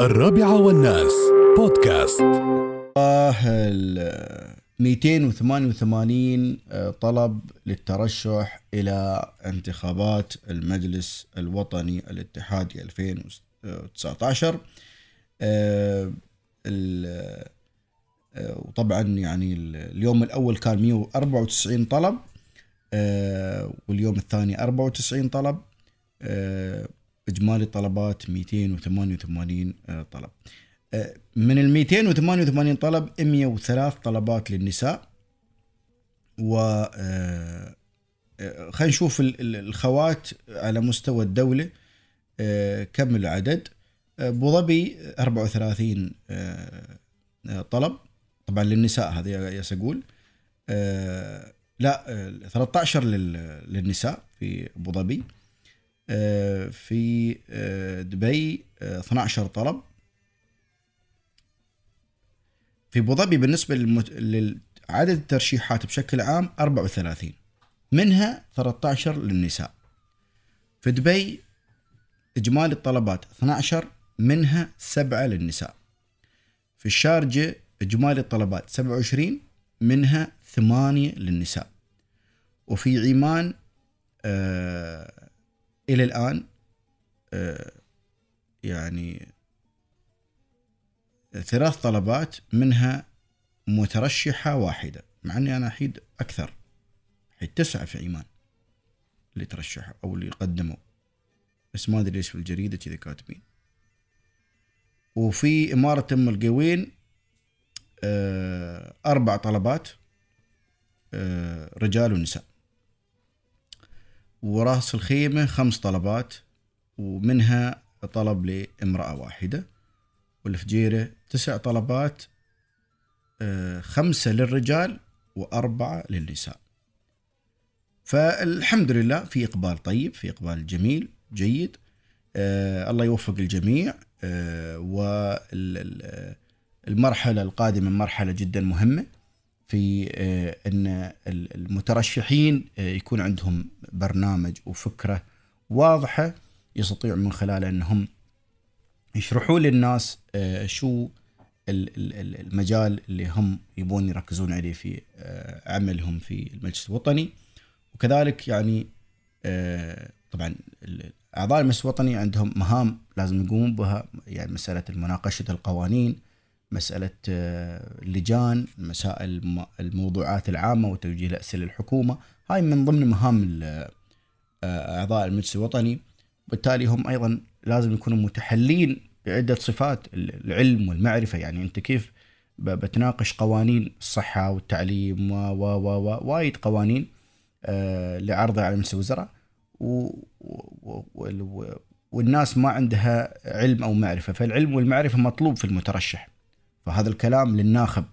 الرابعة والناس. بودكاست. ال 288 طلب للترشح إلى انتخابات المجلس الوطني الاتحادي 2019 آه، آه، وطبعا يعني ال- اليوم الأول كان 194 طلب آه، واليوم الثاني 94 طلب. إجمالي الطلبات 288 آه، طلب. آه، من ال 288 طلب 103 طلبات للنساء. و آه، خلينا نشوف ال- ال- الخوات على مستوى الدولة آه، كم العدد. أبو ظبي 34 آه، آه، طلب. طبعا للنساء هذا ياس أقول لا آه، 13 لل- للنساء في أبو ظبي. في دبي آه، 12 طلب. في أبو ظبي بالنسبة للمت... لعدد الترشيحات بشكل عام 34 منها 13 للنساء. في دبي إجمالي الطلبات 12 منها سبعة للنساء. في الشارجة إجمالي الطلبات 27 منها ثمانية للنساء. وفي عمان آه إلى الآن آه يعني ثلاث طلبات منها مترشحة واحدة مع إني أنا أحيد أكثر حيد تسعة في عمان اللي ترشحوا أو اللي قدموا. بس ما أدري ليش في الجريدة كذا كاتبين. وفي إمارة أم القوين آه، أربع طلبات آه، رجال ونساء. وراس الخيمة خمس طلبات ومنها طلب لامرأة واحدة والفجيرة تسع طلبات آه، خمسة للرجال وأربعة للنساء. فالحمد لله في إقبال طيب في إقبال جميل جيد آه الله يوفق الجميع آه والمرحلة القادمة مرحلة جدا مهمة في أن ال- المترشحين يكون عندهم برنامج وفكرة واضحة يستطيع من خلالها أنهم يشرحوا للناس آه شو ال- ال- ال- المجال اللي هم يبون يركزون عليه في آه عملهم في المجلس الوطني. وكذلك يعني آه طبعا أعضاء المجلس الوطني عندهم مهام لازم يقومون بها يعني مسألة مناقشه القوانين مسألة اللجان مسائل الم- الموضوعات العامة وتوجيه الأسئلة للحكومة. هاي من ضمن مهام أعضاء المجلس الوطني. وبالتالي هم أيضا لازم يكونوا متحلين بعدة صفات ال- العلم والمعرفة. يعني أنت كيف بتناقش قوانين الصحة والتعليم و و و و وايد قوانين آه، لعرضها على مجلس الوزراء. والناس ما عندها علم أو معرفة. فالعلم والمعرفة مطلوب في المترشح. فهذا الكلام للناخب.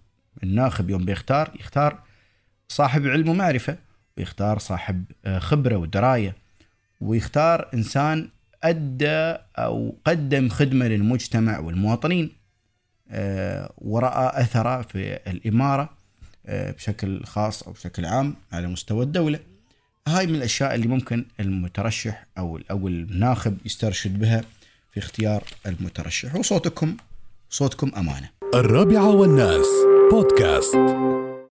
الناخب يوم بيختار يختار صاحب علم ومعرفة ويختار صاحب آه، خبرة ودراية. ويختار إنسان أدى أو قدم خدمة للمجتمع والمواطنين آه، ورأى أثره في الإمارة آه، بشكل خاص أو بشكل عام على مستوى الدولة. هاي من الأشياء اللي ممكن المترشح أو أو الناخب يسترشد بها في اختيار المترشح وصوتكم صوتكم أمانة. الرابعة والناس بودكاست